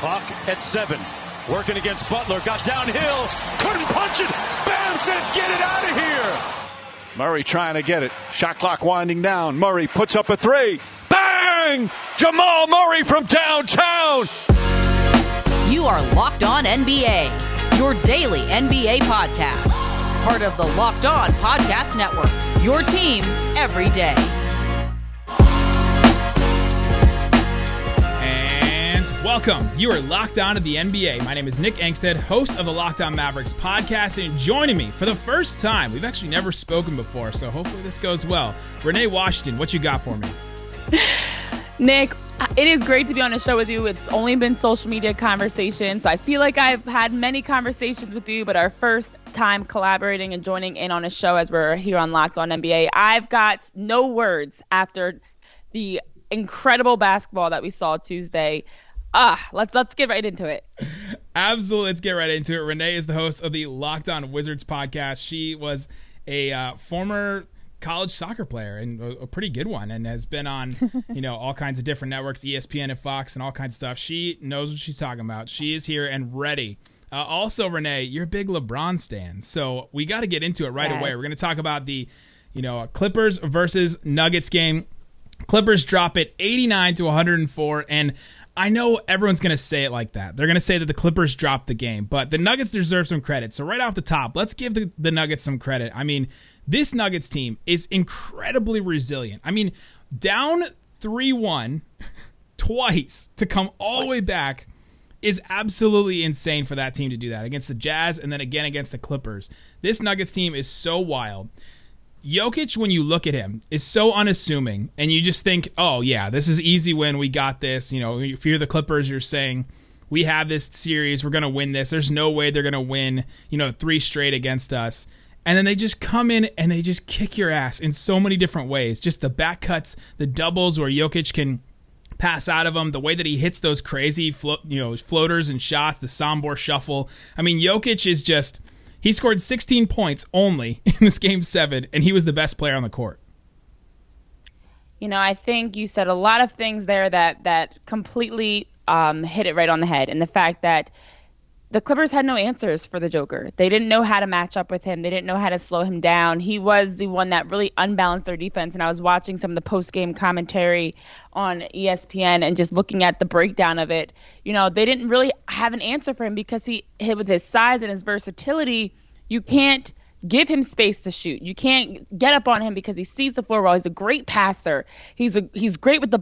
Clock at seven. Working against Butler. Got downhill. Couldn't punch it. Bam says, get it out of here. Murray trying to get it. Shot clock winding down. Murray puts up a three. Bang! Jamal Murray from downtown. You are Locked On NBA, your daily NBA podcast. Part of the Locked On Podcast Network, your team every day. Welcome. You are locked on to the NBA. My name is Nick Angstadt, host of the Locked On Mavericks podcast, and joining me for the first time, we've actually never spoken before, so hopefully this goes well. Renee Washington, what you got for me? Nick, it is great to be on a show with you. It's only been social media conversations. So I feel like I've had many conversations with you, but our first time collaborating and joining in on a show as we're here on Locked On NBA, I've got no words after the incredible basketball that we saw Tuesday. Ah, let's let's get right into it. Absolutely, let's get right into it. Renee is the host of the Locked On Wizards podcast. She was a uh, former college soccer player and a, a, pretty good one and has been on you know all kinds of different networks espn and fox and all kinds of stuff she knows what she's talking about she is here and ready uh, also renee you're a big lebron stan so we got to get into it right yes. away we're going to talk about the you know clippers versus nuggets game clippers drop it 89 to 104 and I know everyone's going to say it like that. They're going to say that the Clippers dropped the game, but the Nuggets deserve some credit. So, right off the top, let's give the, the Nuggets some credit. I mean, this Nuggets team is incredibly resilient. I mean, down 3 1 twice to come all the way back is absolutely insane for that team to do that against the Jazz and then again against the Clippers. This Nuggets team is so wild. Jokic, when you look at him, is so unassuming, and you just think, oh, yeah, this is easy win. We got this. You know, if you're the Clippers, you're saying, we have this series. We're to win this. There's no way they're to win, you know, three straight against us and then they just come in and they just kick your ass in so many different ways. Just the back cuts, the doubles where Jokic can pass out of them, the way that he hits those crazy flo- you know floaters and shots, the Sombor shuffle. I mean, Jokic is just he scored 16 points only in this game 7 and he was the best player on the court. You know, I think you said a lot of things there that that completely um, hit it right on the head, and the fact that the Clippers had no answers for the Joker. They didn't know how to match up with him. They didn't know how to slow him down. He was the one that really unbalanced their defense. And I was watching some of the post game commentary on ESPN and just looking at the breakdown of it. You know, they didn't really have an answer for him because he hit with his size and his versatility. You can't give him space to shoot. You can't get up on him because he sees the floor well. He's a great passer. He's a he's great with the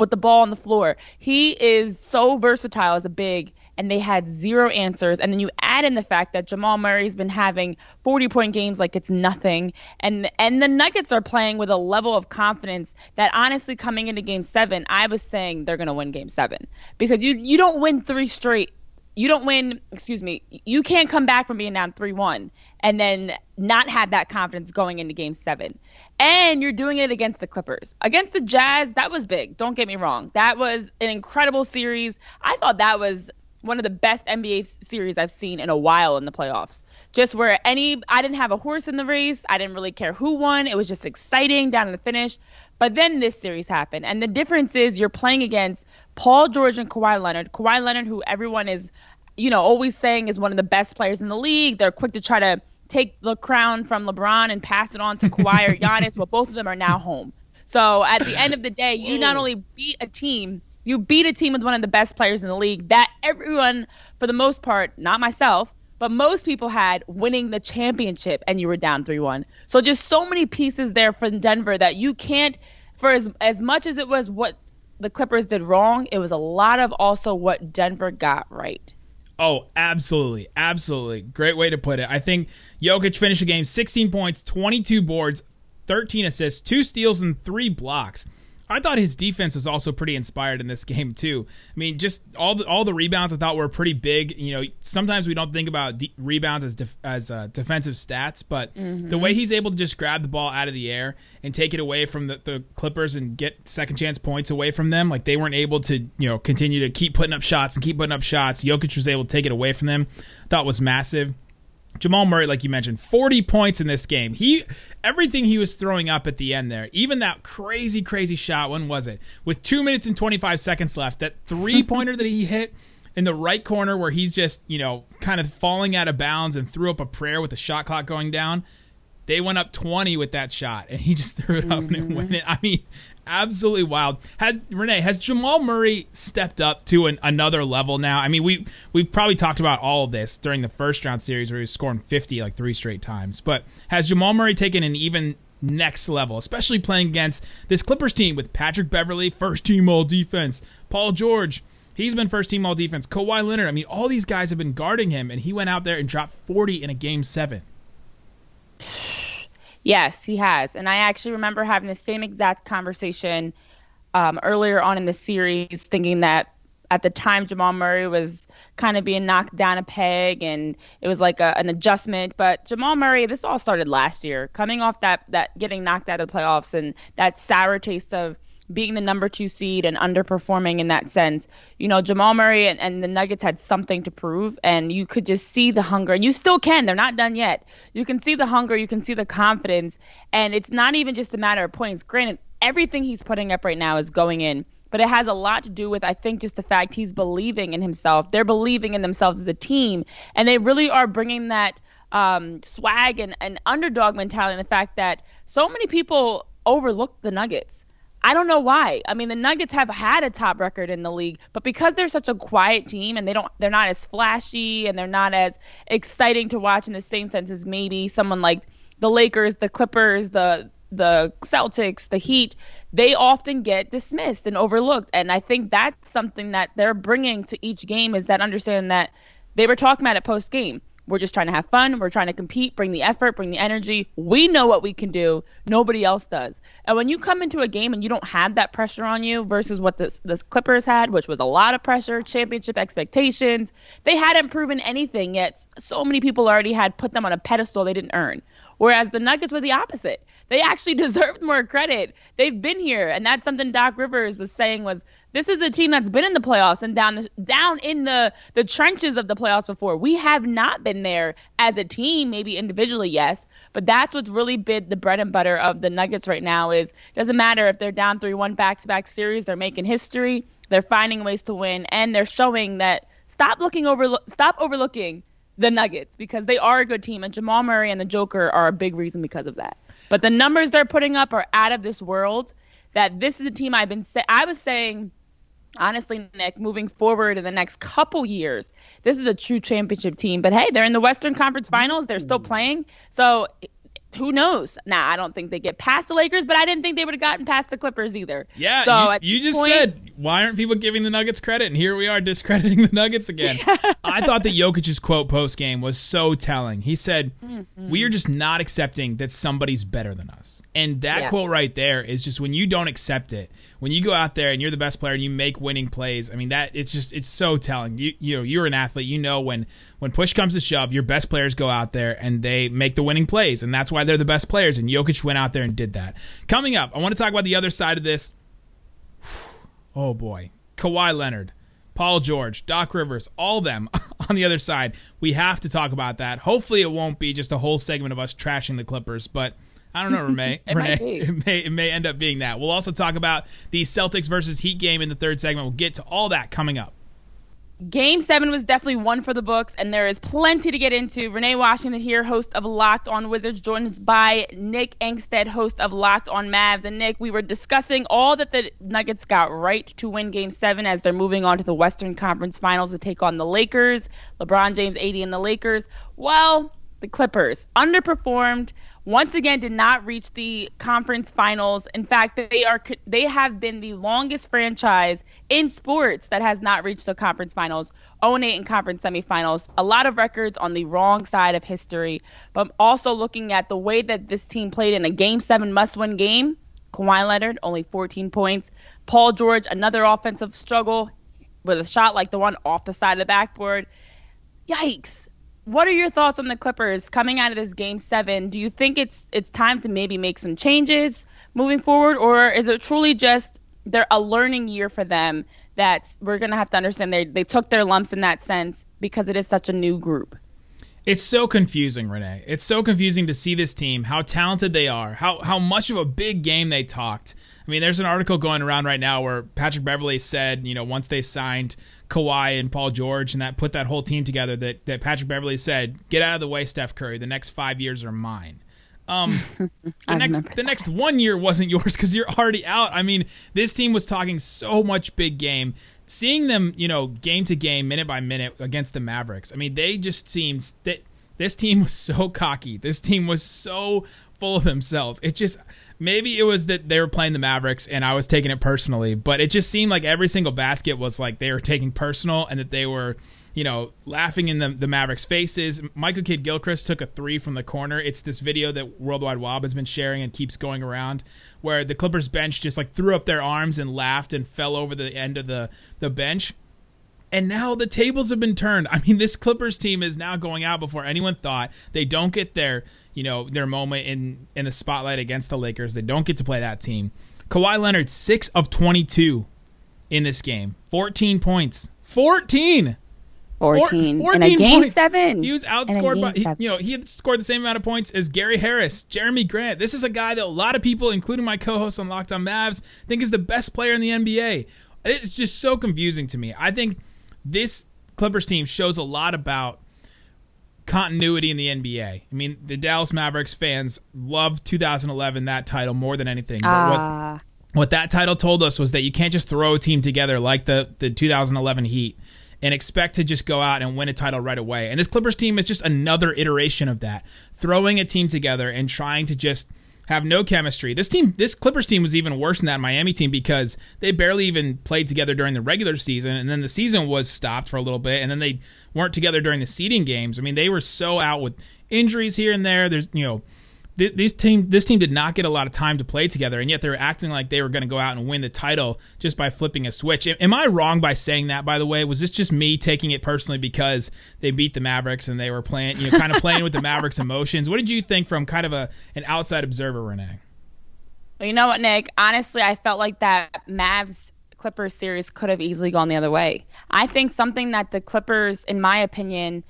with the ball on the floor. He is so versatile as a big and they had zero answers. And then you add in the fact that Jamal Murray's been having 40 point games like it's nothing. And and the Nuggets are playing with a level of confidence that honestly coming into game seven, I was saying they're gonna win game seven. Because you you don't win three straight you don't win, excuse me, you can't come back from being down 3 1 and then not have that confidence going into game seven. And you're doing it against the Clippers. Against the Jazz, that was big. Don't get me wrong. That was an incredible series. I thought that was one of the best NBA series I've seen in a while in the playoffs. Just where any, I didn't have a horse in the race. I didn't really care who won. It was just exciting down to the finish. But then this series happened. And the difference is you're playing against Paul George and Kawhi Leonard. Kawhi Leonard, who everyone is, you know, always saying is one of the best players in the league. They're quick to try to take the crown from LeBron and pass it on to Kawhi or Giannis. Well, both of them are now home. So at the end of the day, you not only beat a team you beat a team with one of the best players in the league that everyone, for the most part, not myself, but most people had winning the championship and you were down 3 1. So just so many pieces there from Denver that you can't, for as, as much as it was what the Clippers did wrong, it was a lot of also what Denver got right. Oh, absolutely. Absolutely. Great way to put it. I think Jokic finished the game 16 points, 22 boards, 13 assists, two steals, and three blocks. I thought his defense was also pretty inspired in this game too. I mean, just all the all the rebounds I thought were pretty big. You know, sometimes we don't think about de- rebounds as def- as uh, defensive stats, but mm-hmm. the way he's able to just grab the ball out of the air and take it away from the, the Clippers and get second chance points away from them, like they weren't able to you know continue to keep putting up shots and keep putting up shots. Jokic was able to take it away from them. Thought was massive. Jamal Murray, like you mentioned, 40 points in this game. He everything he was throwing up at the end there, even that crazy, crazy shot, when was it? With two minutes and 25 seconds left, that three pointer that he hit, in the right corner where he's just, you know, kind of falling out of bounds and threw up a prayer with the shot clock going down. They went up 20 with that shot, and he just threw it up mm-hmm. and went it. I mean, absolutely wild. Has Renee has Jamal Murray stepped up to an, another level now? I mean, we we've probably talked about all of this during the first round series where he was scoring 50 like three straight times. But has Jamal Murray taken an even next level, especially playing against this Clippers team with Patrick Beverley, first team all defense, Paul George, He's been first team all defense. Kawhi Leonard, I mean, all these guys have been guarding him, and he went out there and dropped 40 in a game seven. Yes, he has. And I actually remember having the same exact conversation um, earlier on in the series, thinking that at the time Jamal Murray was kind of being knocked down a peg and it was like a, an adjustment. But Jamal Murray, this all started last year, coming off that that getting knocked out of the playoffs and that sour taste of being the number two seed and underperforming in that sense. You know, Jamal Murray and, and, the Nuggets had something to prove, and you could just see the hunger. And you still can. They're not done yet. You can see the hunger. You can see the confidence. And it's not even just a matter of points. Granted, everything he's putting up right now is going in. But it has a lot to do with, I think, just the fact he's believing in himself. They're believing in themselves as a team, and they really are bringing that um, swag and, and underdog mentality. And the fact that so many people overlook the Nuggets I don't know why. I mean, the Nuggets have had a top record in the league, but because they're such a quiet team and they don't they're not as flashy and they're not as exciting to watch in the same sense as maybe someone like the Lakers, the Clippers, the the Celtics, the Heat, they often get dismissed and overlooked. And I think that's something that they're bringing to each game is that understanding that they were talking about it post game we're just trying to have fun. We're trying to compete, bring the effort, bring the energy. We know what we can do. Nobody else does. And when you come into a game and you don't have that pressure on you versus what the, the Clippers had, which was a lot of pressure, championship expectations, they hadn't proven anything yet. So many people already had put them on a pedestal they didn't earn. Whereas the Nuggets were the opposite. They actually deserved more credit. They've been here. And that's something Doc Rivers was saying was this is a team that's been in the playoffs and down the, down in the the trenches of the playoffs before. We have not been there as a team, maybe individually, yes, but that's what's really been the bread and butter of the Nuggets right now. Is doesn't matter if they're down three one back to back series, they're making history, they're finding ways to win, and they're showing that stop looking over stop overlooking the Nuggets because they are a good team, and Jamal Murray and the Joker are a big reason because of that. But the numbers they're putting up are out of this world. That this is a team I've been say- I was saying honestly, Nick, moving forward in the next couple years, this is a true championship team. But hey, they're in the Western Conference Finals. They're still playing. So who knows? Nah, I don't think they get past the Lakers, but I didn't think they would have gotten past the Clippers either. Yeah, so you, you just point, said why aren't people giving the Nuggets credit, and here we are discrediting the Nuggets again. I thought that Jokic's quote post game was so telling. He said, mm-hmm. "We are just not accepting that somebody's better than us," and that yeah. quote right there is just when you don't accept it, when you go out there and you're the best player and you make winning plays, I mean that it's just it's so telling. You you know you're an athlete. You know when when push comes to shove, your best players go out there and they make the winning plays, and that's why they're the best players. And Jokic went out there and did that. Coming up, I want to talk about the other side of this. Oh boy, Kawhi Leonard. Paul George, Doc Rivers, all them on the other side. We have to talk about that. Hopefully, it won't be just a whole segment of us trashing the Clippers, but I don't know, Renee. it Renee, it may it may end up being that. We'll also talk about the Celtics versus Heat game in the third segment. We'll get to all that coming up. Game seven was definitely one for the books, and there is plenty to get into. Renee Washington here, host of Locked On Wizards, joined by Nick Angstadt, host of Locked On Mavs. And Nick, we were discussing all that the Nuggets got right to win Game seven as they're moving on to the Western Conference Finals to take on the Lakers. LeBron James, 80, and the Lakers. Well, the Clippers underperformed once again did not reach the conference finals. In fact, they are they have been the longest franchise in sports that has not reached the conference finals. 0 8 in conference semifinals. A lot of records on the wrong side of history. But also looking at the way that this team played in a game seven must win game. Kawhi Leonard, only 14 points. Paul George, another offensive struggle with a shot like the one off the side of the backboard. Yikes what are your thoughts on the Clippers coming out of this game seven? Do you think it's it's time to maybe make some changes moving forward, or is it truly just they're a learning year for them that we're gonna have to understand they they took their lumps in that sense because it is such a new group? It's so confusing, Renee. It's so confusing to see this team, how talented they are, how how much of a big game they talked. I mean, there's an article going around right now where Patrick Beverley said, you know, once they signed Kawhi and Paul George and that put that whole team together that, that Patrick Beverley said, get out of the way, Steph Curry. The next five years are mine. Um, the next the next one year wasn't yours because you're already out. I mean, this team was talking so much big game. Seeing them, you know, game to game, minute by minute against the Mavericks. I mean, they just seemed that this team was so cocky. This team was so full of themselves. It just maybe it was that they were playing the Mavericks and I was taking it personally, but it just seemed like every single basket was like they were taking personal and that they were you know, laughing in the, the Mavericks' faces. Michael Kidd Gilchrist took a three from the corner. It's this video that Worldwide Wob has been sharing and keeps going around where the Clippers bench just like threw up their arms and laughed and fell over the end of the, the bench. And now the tables have been turned. I mean, this Clippers team is now going out before anyone thought. They don't get their, you know, their moment in in the spotlight against the Lakers. They don't get to play that team. Kawhi Leonard, six of twenty-two in this game, fourteen points, fourteen. 14, 14 in a game points. seven. He was outscored by, he, you know, he had scored the same amount of points as Gary Harris, Jerami Grant. This is a guy that a lot of people, including my co-host on Locked On Mavs, think is the best player in the NBA. It's just so confusing to me. I think this Clippers team shows a lot about continuity in the NBA. I mean, the Dallas Mavericks fans love 2011 that title more than anything. But uh. what ah. what that title told us was that you can't just throw a team together like the the 2011 Heat and expect to just go out and win a title right away. And this Clippers team is just another iteration of that. Throwing a team together and trying to just have no chemistry. This team, this Clippers team was even worse than that Miami team because they barely even played together during the regular season, and then the season was stopped for a little bit, and then they weren't together during the seeding games. I mean, they were so out with injuries here and there. There's you know this team this team did not get a lot of time to play together, and yet they were acting like they were going to go out and win the title just by flipping a switch. Am I wrong by saying that? By the way, was this just me taking it personally because they beat the Mavericks and they were playing, you know, kind of playing with the Mavericks' emotions? What did you think from kind of a an outside observer, Renee? Well, you know what, Nick? Honestly, I felt like that Mavs Clippers series could have easily gone the other way. I think something that the Clippers, in my opinion,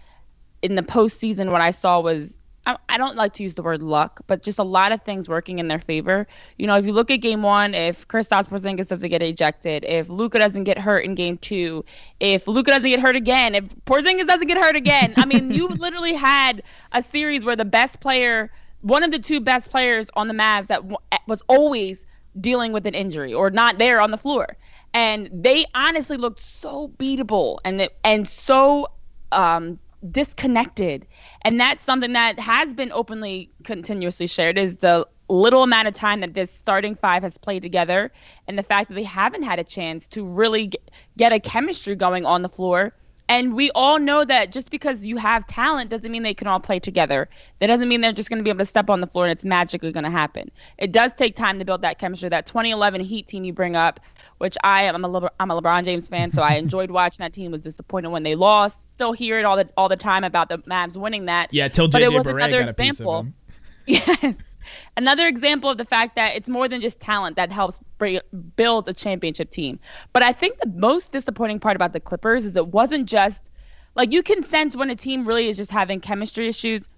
in the postseason, what I saw was I don't like to use the word luck, but just a lot of things working in their favor. You know, if you look at game one, if Kristaps Porzingis doesn't get ejected, if Luka doesn't get hurt in game two, if Luka doesn't get hurt again, if Porzingis doesn't get hurt again, I mean, you literally had a series where the best player, one of the two best players on the Mavs, that was always dealing with an injury or not there on the floor, and they honestly looked so beatable and and so um, disconnected. And that's something that has been openly continuously shared is the little amount of time that this starting five has played together and the fact that they haven't had a chance to really get, a chemistry going on the floor and we all know that just because you have talent doesn't mean they can all play together. That doesn't mean they're just going to be able to step on the floor and it's magically going to happen. It does take time to build that chemistry. That 2011 Heat team you bring up, which I am, a, Le- I'm a LeBron James fan, so I enjoyed watching that team. Was disappointed when they lost. Still hear it all the all the time about the Mavs winning that. Yeah, till JJ but it was Barea another example. Yes another example of the fact that it's more than just talent that helps build a championship team. But I think the most disappointing part about the Clippers is it wasn't just like you can sense when a team really is just having chemistry issues.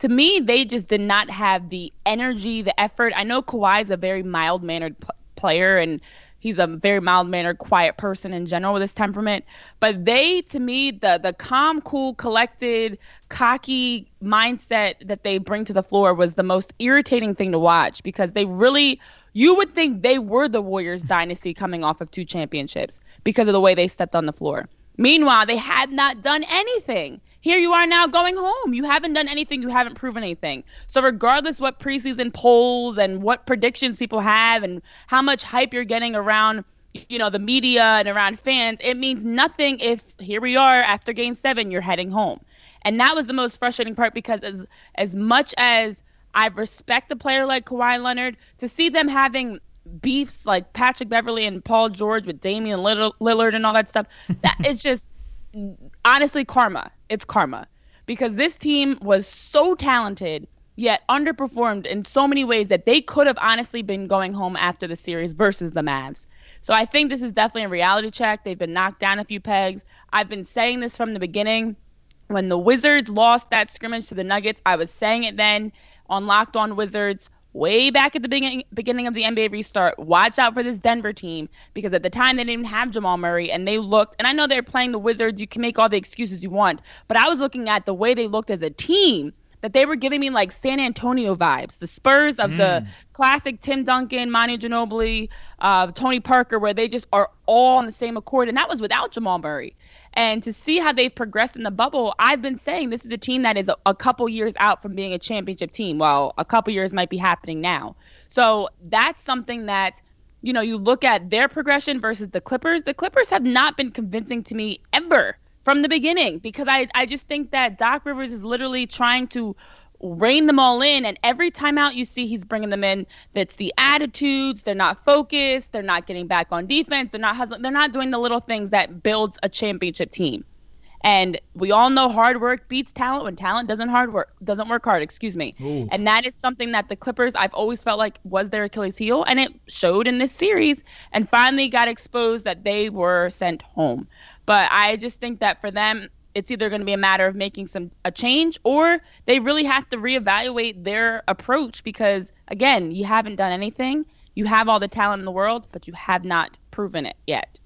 To me, they just did not have the energy, the effort. I know Kawhi is a very mild mannered pl- player and he's a very mild mannered, quiet person in general with his temperament. But they, to me, the the calm, cool, collected, cocky mindset that they bring to the floor was the most irritating thing to watch because they really you would think they were the Warriors dynasty coming off of two championships because of the way they stepped on the floor. Meanwhile, they had not done anything. Here you are now going home. You haven't done anything. You haven't proven anything. So regardless what preseason polls and what predictions people have and how much hype you're getting around, you know, the media and around fans, it means nothing if here we are after game 7 you're heading home. And that was the most frustrating part because as as much as I respect a player like Kawhi Leonard, to see them having beefs like Patrick Beverley and Paul George with Damian Lillard and all that stuff, that is just honestly karma. It's karma because this team was so talented yet underperformed in so many ways that they could have honestly been going home after the series versus the Mavs. So I think this is definitely a reality check. They've been knocked down a few pegs. I've been saying this from the beginning. When the Wizards lost that scrimmage to the Nuggets, I was saying it then on Locked On Wizards. Way back at the beginning beginning of the NBA restart, watch out for this Denver team because at the time they didn't have Jamal Murray and they looked and I know they're playing the Wizards, you can make all the excuses you want, but I was looking at the way they looked as a team that they were giving me like San Antonio vibes, the Spurs of mm. the classic Tim Duncan, Manu Ginobili, uh, Tony Parker, where they just are all on the same accord, and that was without Jamal Murray. And to see how they've progressed in the bubble, I've been saying this is a team that is a, a couple years out from being a championship team. Well, a couple years might be happening now. So that's something that you know, you look at their progression versus the Clippers. The Clippers have not been convincing to me ever from the beginning because I, I just think that Doc Rivers is literally trying to rein them all in and every time out you see he's bringing them in that's the attitudes they're not focused they're not getting back on defense they're not they're not doing the little things that builds a championship team. And we all know hard work beats talent when talent doesn't hard work doesn't work hard excuse me. Ooh. and that is something that the clippers i've always felt like was their achilles heel and it showed in this series and finally got exposed that they were sent home but I just think that for them, it's either going to be a matter of making some a change or they really have to reevaluate their approach because again, you haven't done anything. You have all the talent in the world, but you have not proven it yet.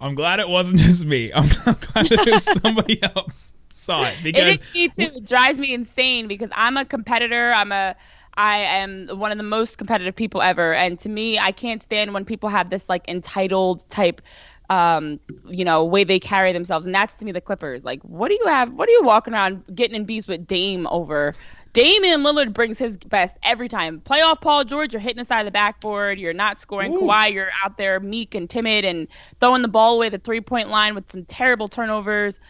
I'm glad it wasn't just me. I'm, glad it was somebody else saw it because it, me too. It drives me insane because I'm a competitor. I'm a I am one of the most competitive people ever, and to me, I can't stand when people have this like entitled type um, you know, way they carry themselves. And that's to me the Clippers. Like, what do you have? What are you walking around getting in beefs with Dame over? Damian Lillard brings his best every time. Playoff Paul George, you're hitting the side of the backboard. You're not scoring. Ooh. Kawhi, you're out there meek and timid and throwing the ball away the three point line with some terrible turnovers.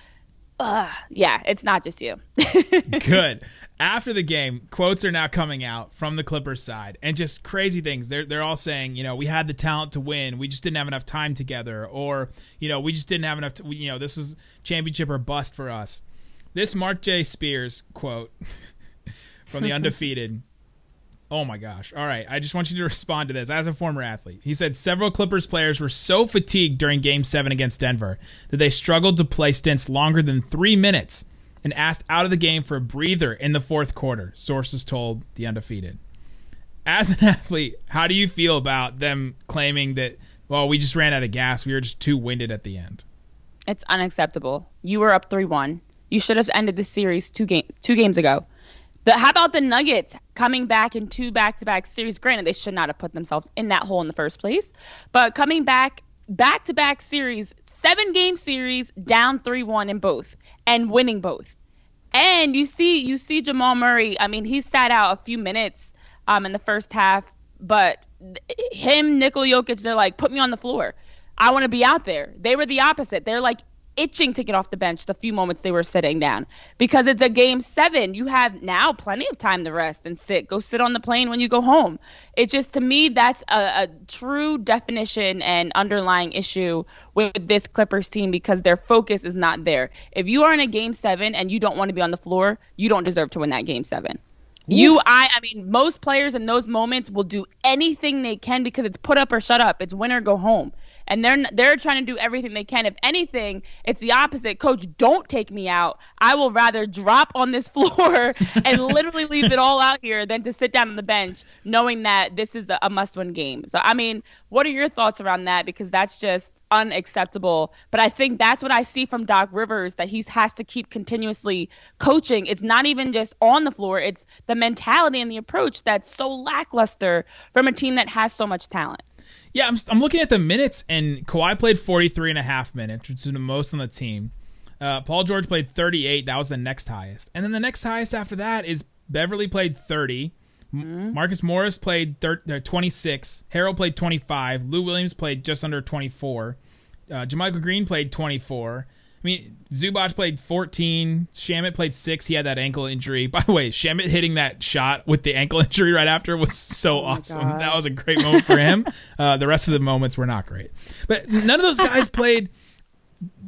Uh, yeah, it's not just you. Good after the game, quotes are now coming out from the Clippers side, and just crazy things. They're they're all saying, you know, we had the talent to win, we just didn't have enough time together, or you know, we just didn't have enough. To, you know, this was championship or bust for us. This Mark J. Spears quote from the undefeated. Oh my gosh. All right. I just want you to respond to this as a former athlete. He said several Clippers players were so fatigued during game seven against Denver that they struggled to play stints longer than three minutes and asked out of the game for a breather in the fourth quarter, sources told The Undefeated. As an athlete, how do you feel about them claiming that, well, we just ran out of gas, we were just too winded at the end? It's unacceptable. You were up 3 1. You should have ended the series two, game, two games ago. The, how about the Nuggets coming back in two back to back series? Granted, they should not have put themselves in that hole in the first place, but coming back back to back series, seven game series, down 3 1 in both and winning both. And you see you see Jamal Murray, I mean, he sat out a few minutes um in the first half, but him, Nikola Jokic, they're like, put me on the floor. I want to be out there. They were the opposite. They're like, itching to get off the bench the few moments they were sitting down because it's a game seven. You have now plenty of time to rest and sit. Go sit on the plane when you go home. It just, to me, that's a, a true definition and underlying issue with this Clippers team because their focus is not there. If you are in a game seven and you don't want to be on the floor, you don't deserve to win that game seven. You, I, I mean, most players in those moments will do anything they can because it's put up or shut up. It's win or go home and they're they're trying to do everything they can. If anything, it's the opposite. Coach, don't take me out. I will rather drop on this floor and literally leave it all out here than to sit down on the bench knowing that this is a, a must-win game. So, I mean, what are your thoughts around that? Because that's just unacceptable. But I think that's what I see from Doc Rivers that he has to keep continuously coaching. It's not even just on the floor, it's the mentality and the approach that's so lackluster from a team that has so much talent. Yeah, I'm, I'm looking at the minutes, and Kawhi played 43 and a half minutes, which is the most on the team. Uh, Paul George played 38. That was the next highest. And then the next highest after that is Beverley played 30. Mm-hmm. Marcus Morris played thir- uh, 26. Harrell played 25. Lou Williams played just under 24. Uh, JaMychal Green played 24. I mean, Zubac played 14. Shamet played six. He had that ankle injury. By the way, Shamet hitting that shot with the ankle injury right after was so oh awesome. That was a great moment for him. uh, the rest of the moments were not great. But none of those guys played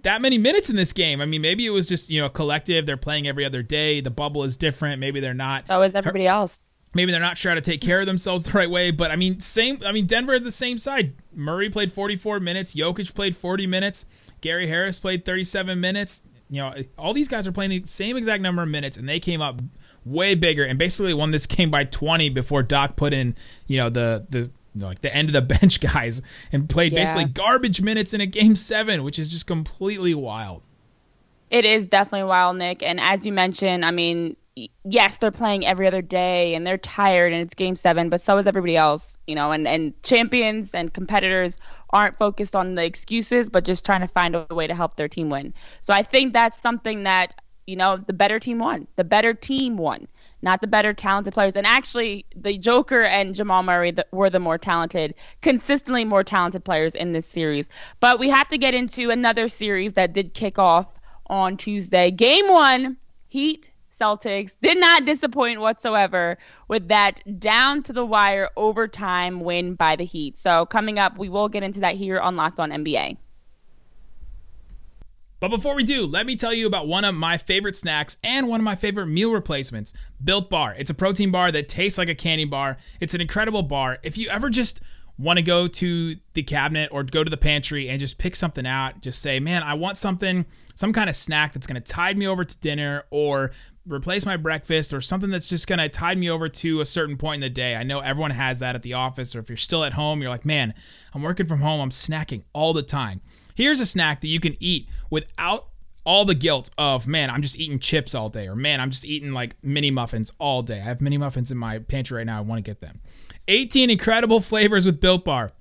that many minutes in this game. I mean, maybe it was just, you know, collective. They're playing every other day. The bubble is different. Maybe they're not. So is everybody else. Maybe they're not trying to take care of themselves the right way, but I mean, same. I mean, Denver at the same side. Murray played 44 minutes. Jokic played 40 minutes. Gary Harris played 37 minutes. You know, all these guys are playing the same exact number of minutes, and they came up way bigger and basically won this game by 20 before Doc put in, you know, the the like the end of the bench guys and played yeah. basically garbage minutes in a game 7, which is just completely wild. It is definitely wild, Nick, and as you mentioned, I mean, yes, they're playing every other day and they're tired and it's game seven, but so is everybody else, you know, and, and champions and competitors aren't focused on the excuses, but just trying to find a way to help their team win. So I think that's something that, you know, the better team won. The better team won, not the better talented players. And actually, the Joker and Jamal Murray were the more talented, consistently more talented players in this series. But we have to get into another series that did kick off on Tuesday. Game one, Heat Celtics did not disappoint whatsoever with that down to the wire overtime win by the Heat. So coming up, we will get into that here on Locked On NBA. But before we do, let me tell you about one of my favorite snacks and one of my favorite meal replacements, Built Bar. It's a protein bar that tastes like a candy bar. It's an incredible bar. If you ever just want to go to the cabinet or go to the pantry and just pick something out, just say, man, I want something, some kind of snack that's going to tide me over to dinner or replace my breakfast or something that's just going to tide me over to a certain point in the day. I know everyone has that at the office, or if you're still at home, you're like, man, I'm working from home, I'm snacking all the time. Here's a snack that you can eat without all the guilt of, man, I'm just eating chips all day, or man, I'm just eating like mini muffins all day. I have mini muffins in my pantry right now. I want to get them. 18 incredible flavors with Built Bar.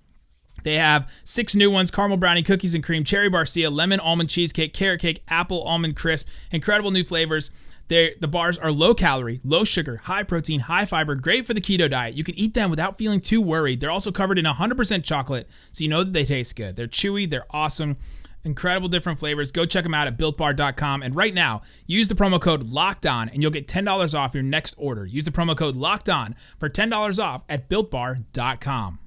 They have six new ones caramel brownie, cookies and cream, cherry barcia, lemon almond cheesecake, carrot cake, apple almond crisp. Incredible new flavors. They're, the bars are low calorie, low sugar, high protein, high fiber, great for the keto diet. You can eat them without feeling too worried. They're also covered in 100% chocolate, so you know that they taste good. They're chewy, they're awesome. Incredible different flavors. Go check them out at builtbar.com. And right now, use the promo code locked on and you'll get $10 off your next order. Use the promo code locked on for $10 off at builtbar.com.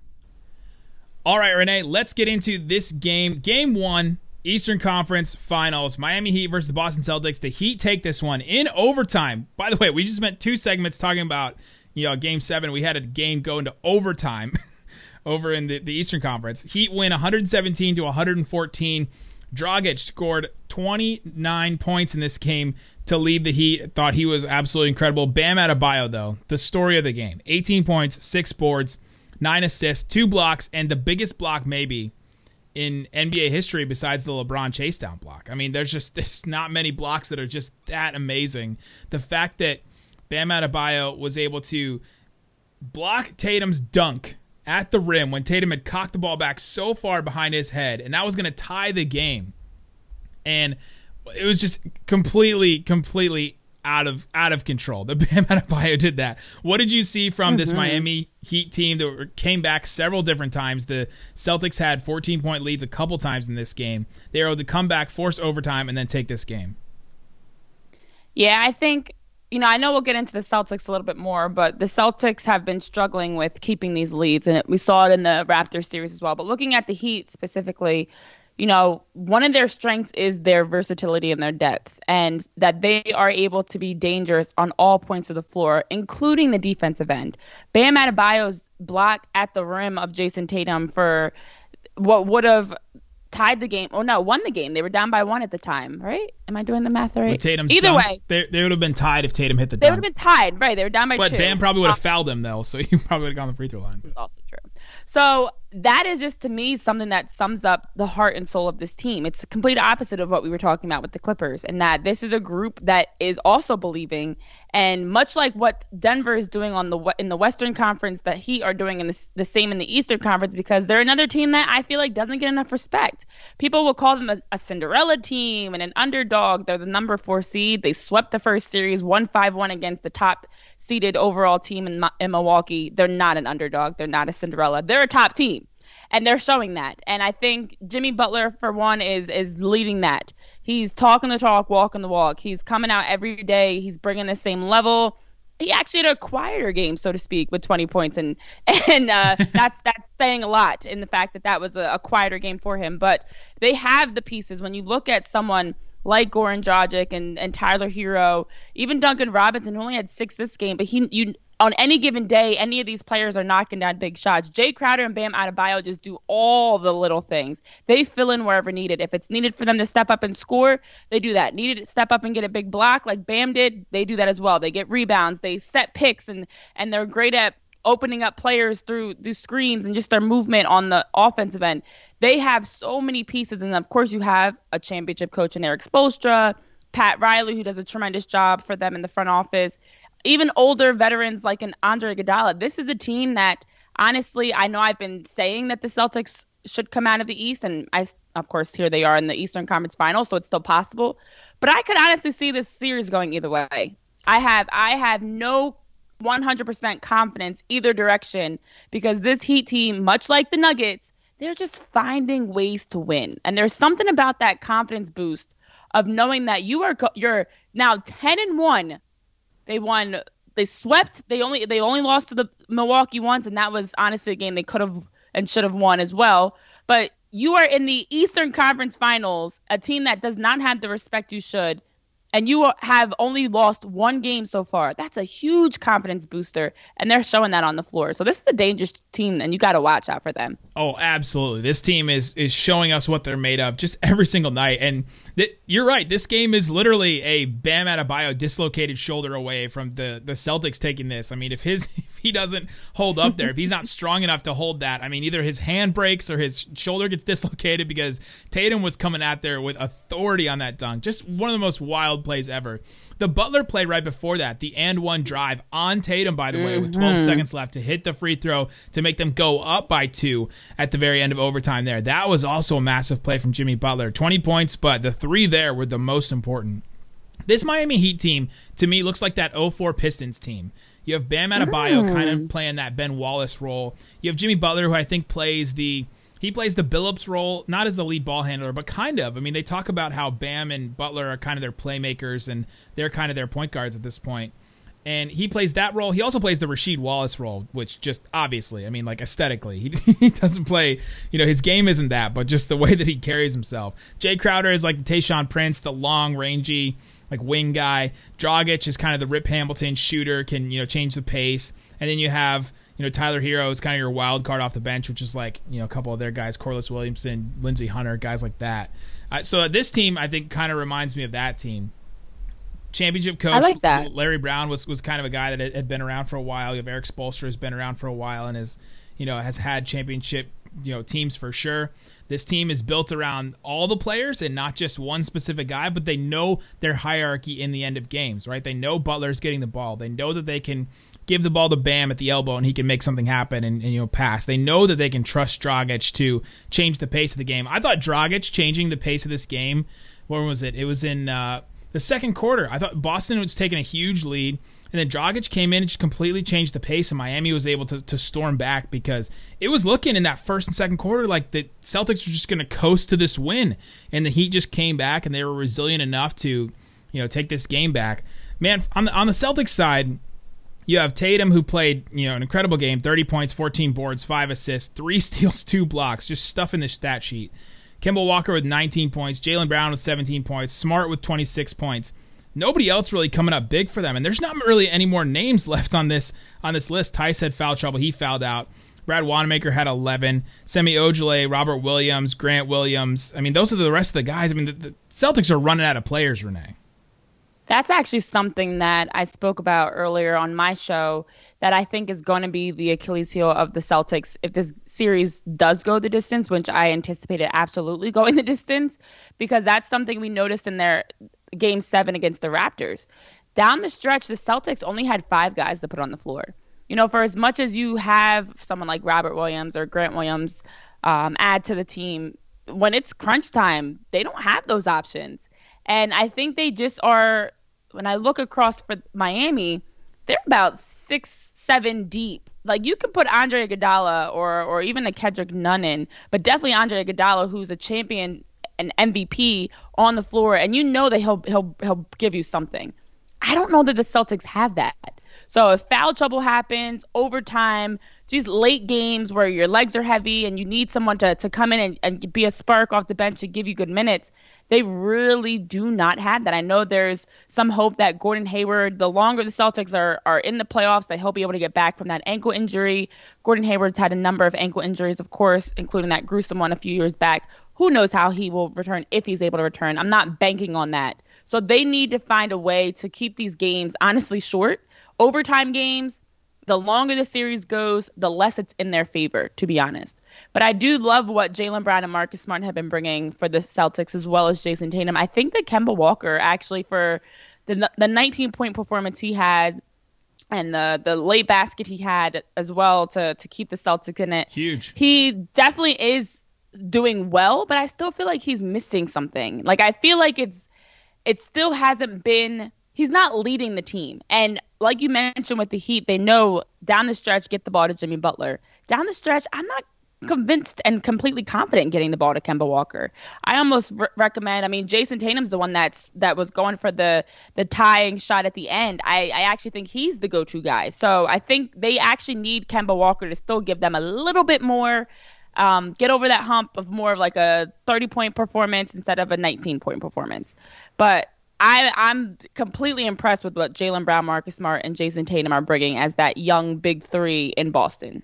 All right, Renee, let's get into this game. Game one Eastern Conference Finals, Miami Heat versus the Boston Celtics. The Heat take this one in overtime. By the way, we just spent two segments talking about you know Game Seven. We had a game go into overtime over in the, the Eastern Conference. Heat win 117 to 114. Dragic scored 29 points in this game to lead the Heat. Thought he was absolutely incredible. Bam Adebayo, though, the story of the game: 18 points, six boards, nine assists, two blocks, and the biggest block maybe in NBA history besides the LeBron chase down block. I mean, there's just there's not many blocks that are just that amazing. The fact that Bam Adebayo was able to block Tatum's dunk at the rim when Tatum had cocked the ball back so far behind his head, and that was going to tie the game. And it was just completely, completely out of out of control. The Bam Adebayo did that. What did you see from mm-hmm. this Miami Heat team that came back several different times? The Celtics had 14 point leads a couple times in this game. They were able to come back, force overtime, and then take this game. Yeah, I think you know I know we'll get into the Celtics a little bit more, but the Celtics have been struggling with keeping these leads, and we saw it in the Raptors series as well. But looking at the Heat specifically you know, one of their strengths is their versatility and their depth, and that they are able to be dangerous on all points of the floor, including the defensive end. Bam Adebayo's block at the rim of Jayson Tatum for what would have tied the game. Oh no, won the game. They were down by one at the time, right? Am I doing the math right? With Tatum's Either dunk, way, they, they would have been tied if Tatum hit the. They would have been tied, right? They were down by but two. But Bam probably would have um, fouled them though, so he probably would have gone the free throw line. That's also true. So that is just to me something that sums up the heart and soul of this team. It's the complete opposite of what we were talking about with the Clippers, and that this is a group that is also believing, and much like what Denver is doing on the in the Western Conference, that Heat are doing in the, the same in the Eastern Conference, because they're another team that I feel like doesn't get enough respect. People will call them a, a Cinderella team and an underdog. They're the number four seed. They swept the first series, one five one against the top seeded overall team in, in Milwaukee. They're not an underdog. They're not a Cinderella. They're a top team and they're showing that. And I think Jimmy Butler, for one, is is leading that. He's talking the talk, walking the walk. He's coming out every day. He's bringing the same level. He actually had a quieter game, so to speak, with 20 points, and and uh, that's that's saying a lot in the fact that that was a, a quieter game for him. But they have the pieces. When you look at someone like Goran Dragic and, and Tyler Herro, even Duncan Robinson, who only had six this game, but he you on any given day, any of these players are knocking down big shots. Jae Crowder and Bam Adebayo just do all the little things. They fill in wherever needed. If it's needed for them to step up and score, they do that. Needed to step up and get a big block like Bam did, they do that as well. They get rebounds, they set picks, and and they're great at opening up players through through screens and just their movement on the offensive end. They have so many pieces, and of course you have a championship coach in Erik Spoelstra, Pat Riley, who does a tremendous job for them in the front office even older veterans like an Andre Iguodala. This is a team that honestly, I know I've been saying that the Celtics should come out of the East, and I, of course, here they are in the Eastern Conference Final, so it's still possible. But I could honestly see this series going either way. I have, I have no 100% confidence either direction because this Heat team, much like the Nuggets, they're just finding ways to win, and there's something about that confidence boost of knowing that you are, you're now 10 and one they won. They swept. They only they only lost to the Milwaukee once, and that was honestly a game they could have and should have won as well. But you are in the Eastern Conference Finals, a team that does not have the respect you should, and you have only lost one game so far. That's a huge confidence booster, and they're showing that on the floor. So this is a dangerous team, and you got to watch out for them. Oh, absolutely. This team is is showing us what they're made of just every single night. And you're right. This game is literally a Bam Adebayo dislocated shoulder away from the the Celtics taking this. I mean, if his if he doesn't hold up there, if he's not strong enough to hold that, I mean, either his hand breaks or his shoulder gets dislocated because Tatum was coming out there with authority on that dunk. Just one of the most wild plays ever. The Butler play right before that, the and one drive on Tatum, by the way, mm-hmm. with 12 mm-hmm. seconds left to hit the free throw to make them go up by two at the very end of overtime there. That was also a massive play from Jimmy Butler. 20 points, but the three there were the most important. This Miami Heat team, to me, looks like that 04 Pistons team. You have Bam Adebayo mm. kind of playing that Ben Wallace role. You have Jimmy Butler, who I think plays the he plays the Billups role, not as the lead ball handler, but kind of. I mean, they talk about how Bam and Butler are kind of their playmakers and they're kind of their point guards at this point. And he plays that role. He also plays the Rasheed Wallace role, which just obviously, I mean, like aesthetically, he, he doesn't play, you know, his game isn't that, but just the way that he carries himself. Jae Crowder is like the Tayshaun Prince, the long, rangy, like wing guy. Dragic is kind of the Rip Hamilton shooter, can, you know, change the pace. And then you have you know, Tyler Herro is kind of your wild card off the bench, which is like, you know, a couple of their guys, Corliss Williamson, Lindsey Hunter, guys like that. Uh, so this team, I think, kind of reminds me of that team. Championship coach like that. Larry Brown was, was kind of a guy that had been around for a while. You have Erik Spoelstra has been around for a while and is, you know, has had championship, you know, teams for sure. This team is built around all the players and not just one specific guy, but they know their hierarchy in the end of games, right? They know Butler's getting the ball. They know that they can give the ball to Bam at the elbow and he can make something happen and, and, you know pass. They know that they can trust Dragic to change the pace of the game. I thought Dragic changing the pace of this game. When was it? It was in uh, the second quarter. I thought Boston was taking a huge lead. And then Dragic came in and just completely changed the pace, and Miami was able to, to storm back because it was looking in that first and second quarter like the Celtics were just going to coast to this win, and the Heat just came back and they were resilient enough to, you know, take this game back. Man, on the on the Celtics side, you have Tatum, who played you know an incredible game, 30 points, 14 boards, five assists, three steals, two blocks, just stuff in the stat sheet. Kemba Walker with 19 points, Jaylen Brown with 17 points, Smart with 26 points. Nobody else really coming up big for them, and there's not really any more names left on this on this list. Theis had foul trouble; he fouled out. Brad Wanamaker had 11. Semi Ojeleye, Robert Williams, Grant Williams. I mean, those are the rest of the guys. I mean, the, the Celtics are running out of players, Renee. That's actually something that I spoke about earlier on my show that I think is going to be the Achilles heel of the Celtics if this series does go the distance, which I anticipated absolutely going the distance, because that's something we noticed in their game seven against the Raptors. Down the stretch, the Celtics only had five guys to put on the floor. You know, for as much as you have someone like Robert Williams or Grant Williams um, add to the team, when it's crunch time, they don't have those options. And I think they just are when I look across for Miami, they're about six, seven deep. Like you could put Andre Iguodala or or even the Kendrick Nunn in, but definitely Andre Iguodala, who's a champion and MVP on the floor, and you know that he'll he'll he'll give you something. I don't know that the Celtics have that. So if foul trouble happens, overtime, these late games where your legs are heavy and you need someone to, to come in and, and be a spark off the bench and give you good minutes, They really do not have that. I know there's some hope that Gordon Hayward, the longer the Celtics are are in the playoffs, that he'll be able to get back from that ankle injury. Gordon Hayward's had a number of ankle injuries, of course, including that gruesome one a few years back. Who knows how he will return if he's able to return? I'm not banking on that. So they need to find a way to keep these games honestly short. Overtime games, the longer the series goes, the less it's in their favor, to be honest. But I do love what Jaylen Brown and Marcus Smart have been bringing for the Celtics as well as Jayson Tatum. I think that Kemba Walker actually for the the 19 point performance he had and the the late basket he had as well to to keep the Celtics in it. Huge. He definitely is doing well, but I still feel like he's missing something. Like I feel like it's it still hasn't been he's not leading the team. And like you mentioned with the Heat, they know down the stretch get the ball to Jimmy Butler. Down the stretch, I'm not convinced and completely confident in getting the ball to Kemba Walker. I almost re- recommend. I mean, Jayson Tatum's the one that's that was going for the the tying shot at the end. I I actually think he's the go-to guy. So I think they actually need Kemba Walker to still give them a little bit more. Um, get over that hump of more of like a 30 point performance instead of a 19 point performance. But I, I'm completely impressed with what Jaylen Brown, Marcus Smart, and Jayson Tatum are bringing as that young big three in Boston.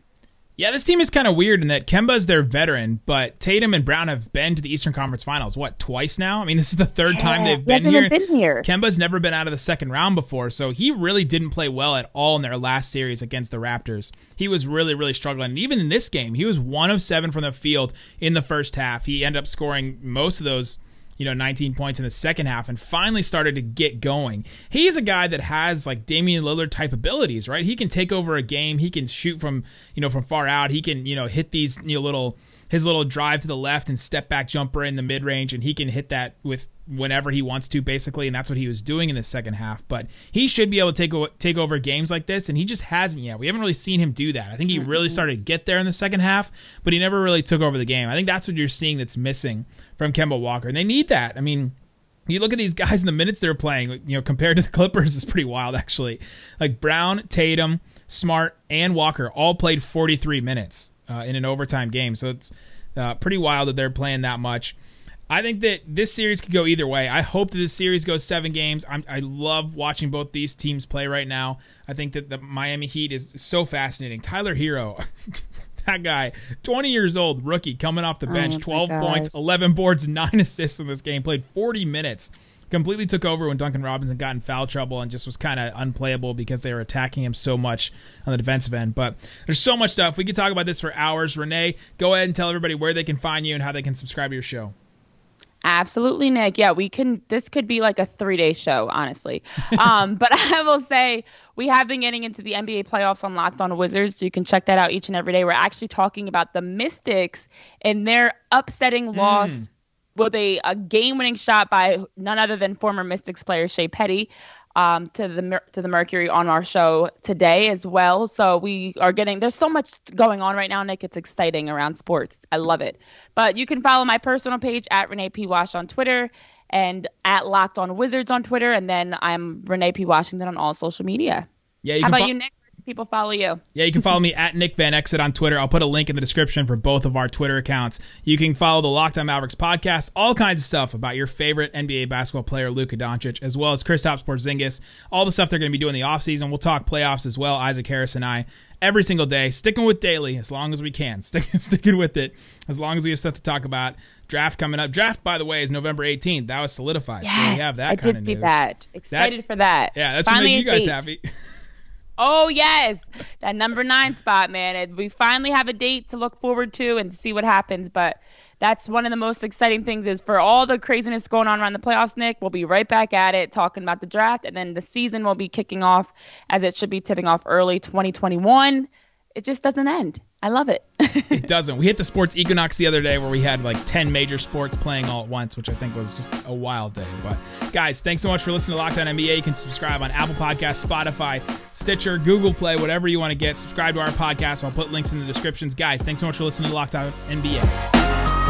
Yeah, this team is kind of weird in that Kemba's their veteran, but Tatum and Brown have been to the Eastern Conference Finals, what, twice now? I mean, this is the third yeah, time they've been here. been here. Kemba's never been out of the second round before, so he really didn't play well at all in their last series against the Raptors. He was really, really struggling. And even in this game, he was one of seven from the field in the first half. He ended up scoring most of those you know, 19 points in the second half and finally started to get going. He's a guy that has like Damian Lillard type abilities, right? He can take over a game. He can shoot from, you know, from far out. He can, you know, hit these, you know, little his little drive to the left and step back jumper in the mid range, and he can hit that with whenever he wants to, basically, and that's what he was doing in the second half. But he should be able to take take over games like this, and he just hasn't yet. We haven't really seen him do that. I think he really started to get there in the second half, but he never really took over the game. I think that's what you're seeing that's missing from Kemba Walker, and they need that. I mean. You look at these guys in the minutes they're playing, you know, compared to the Clippers, is pretty wild, actually. Like Brown, Tatum, Smart, and Walker all played 43 minutes uh, in an overtime game. So it's uh, pretty wild that they're playing that much. I think that this series could go either way. I hope that this series goes seven games. I'm, i love watching both these teams play right now. I think that the Miami Heat is so fascinating. Tyler Herro, that guy, 20 years old, rookie, coming off the oh bench, oh 12 points, 11 boards, 9 assists in this game, played 40 minutes completely took over when Duncan Robinson got in foul trouble and just was kind of unplayable because they were attacking him so much on the defensive end. But there's so much stuff. We could talk about this for hours. Renee, go ahead and tell everybody where they can find you and how they can subscribe to your show. Absolutely, Nick. Yeah, we can. This could be like a three-day show, honestly. um, but I will say we have been getting into the NBA playoffs on Locked On Wizards. So you can check that out each and every day. We're actually talking about the Mystics and their upsetting loss mm with a, a game-winning shot by none other than former Mystics player Shey Peddy um, to the to the Mercury on our show today as well. So we are getting there's so much going on right now, Nick. It's exciting around sports. I love it. But you can follow my personal page at Renee P Wash on Twitter and at Locked On Wizards on Twitter, and then I'm Renee P Washington on all social media. Yeah, how about fo- you, Nick? People follow you? Yeah, you can follow me at Nick Van Exit on Twitter. I'll put a link in the description for both of our Twitter accounts. You can follow the Locked On Mavericks podcast, all kinds of stuff about your favorite NBA basketball player, Luka Doncic, as well as Kristaps Porzingis, all the stuff they're going to be doing in the offseason. We'll talk playoffs as well, Isaac Harris and I, every single day, sticking with daily as long as we can, sticking, sticking with it as long as we have stuff to talk about. Draft coming up. Draft, by the way, is November 18th. That was solidified. Yes, so we have that I kind did of see news. that. Excited that, for that. Yeah, that's Finally what make you guys happy. Oh yes, that number nine spot, man. We finally have a date to look forward to and see what happens. But that's one of the most exciting things is for all the craziness going on around the playoffs. Nick, we'll be right back at it talking about the draft, and then the season will be kicking off as it should be tipping off early 2021 it just doesn't end. I love it. it doesn't. We hit the sports equinox the other day where we had like 10 major sports playing all at once, which I think was just a wild day. But guys, thanks so much for listening to Locked On NBA. You can subscribe on Apple Podcasts, Spotify, Stitcher, Google Play, whatever you want to get. Subscribe to our podcast. I'll put links in the descriptions. Guys, thanks so much for listening to Locked On NBA.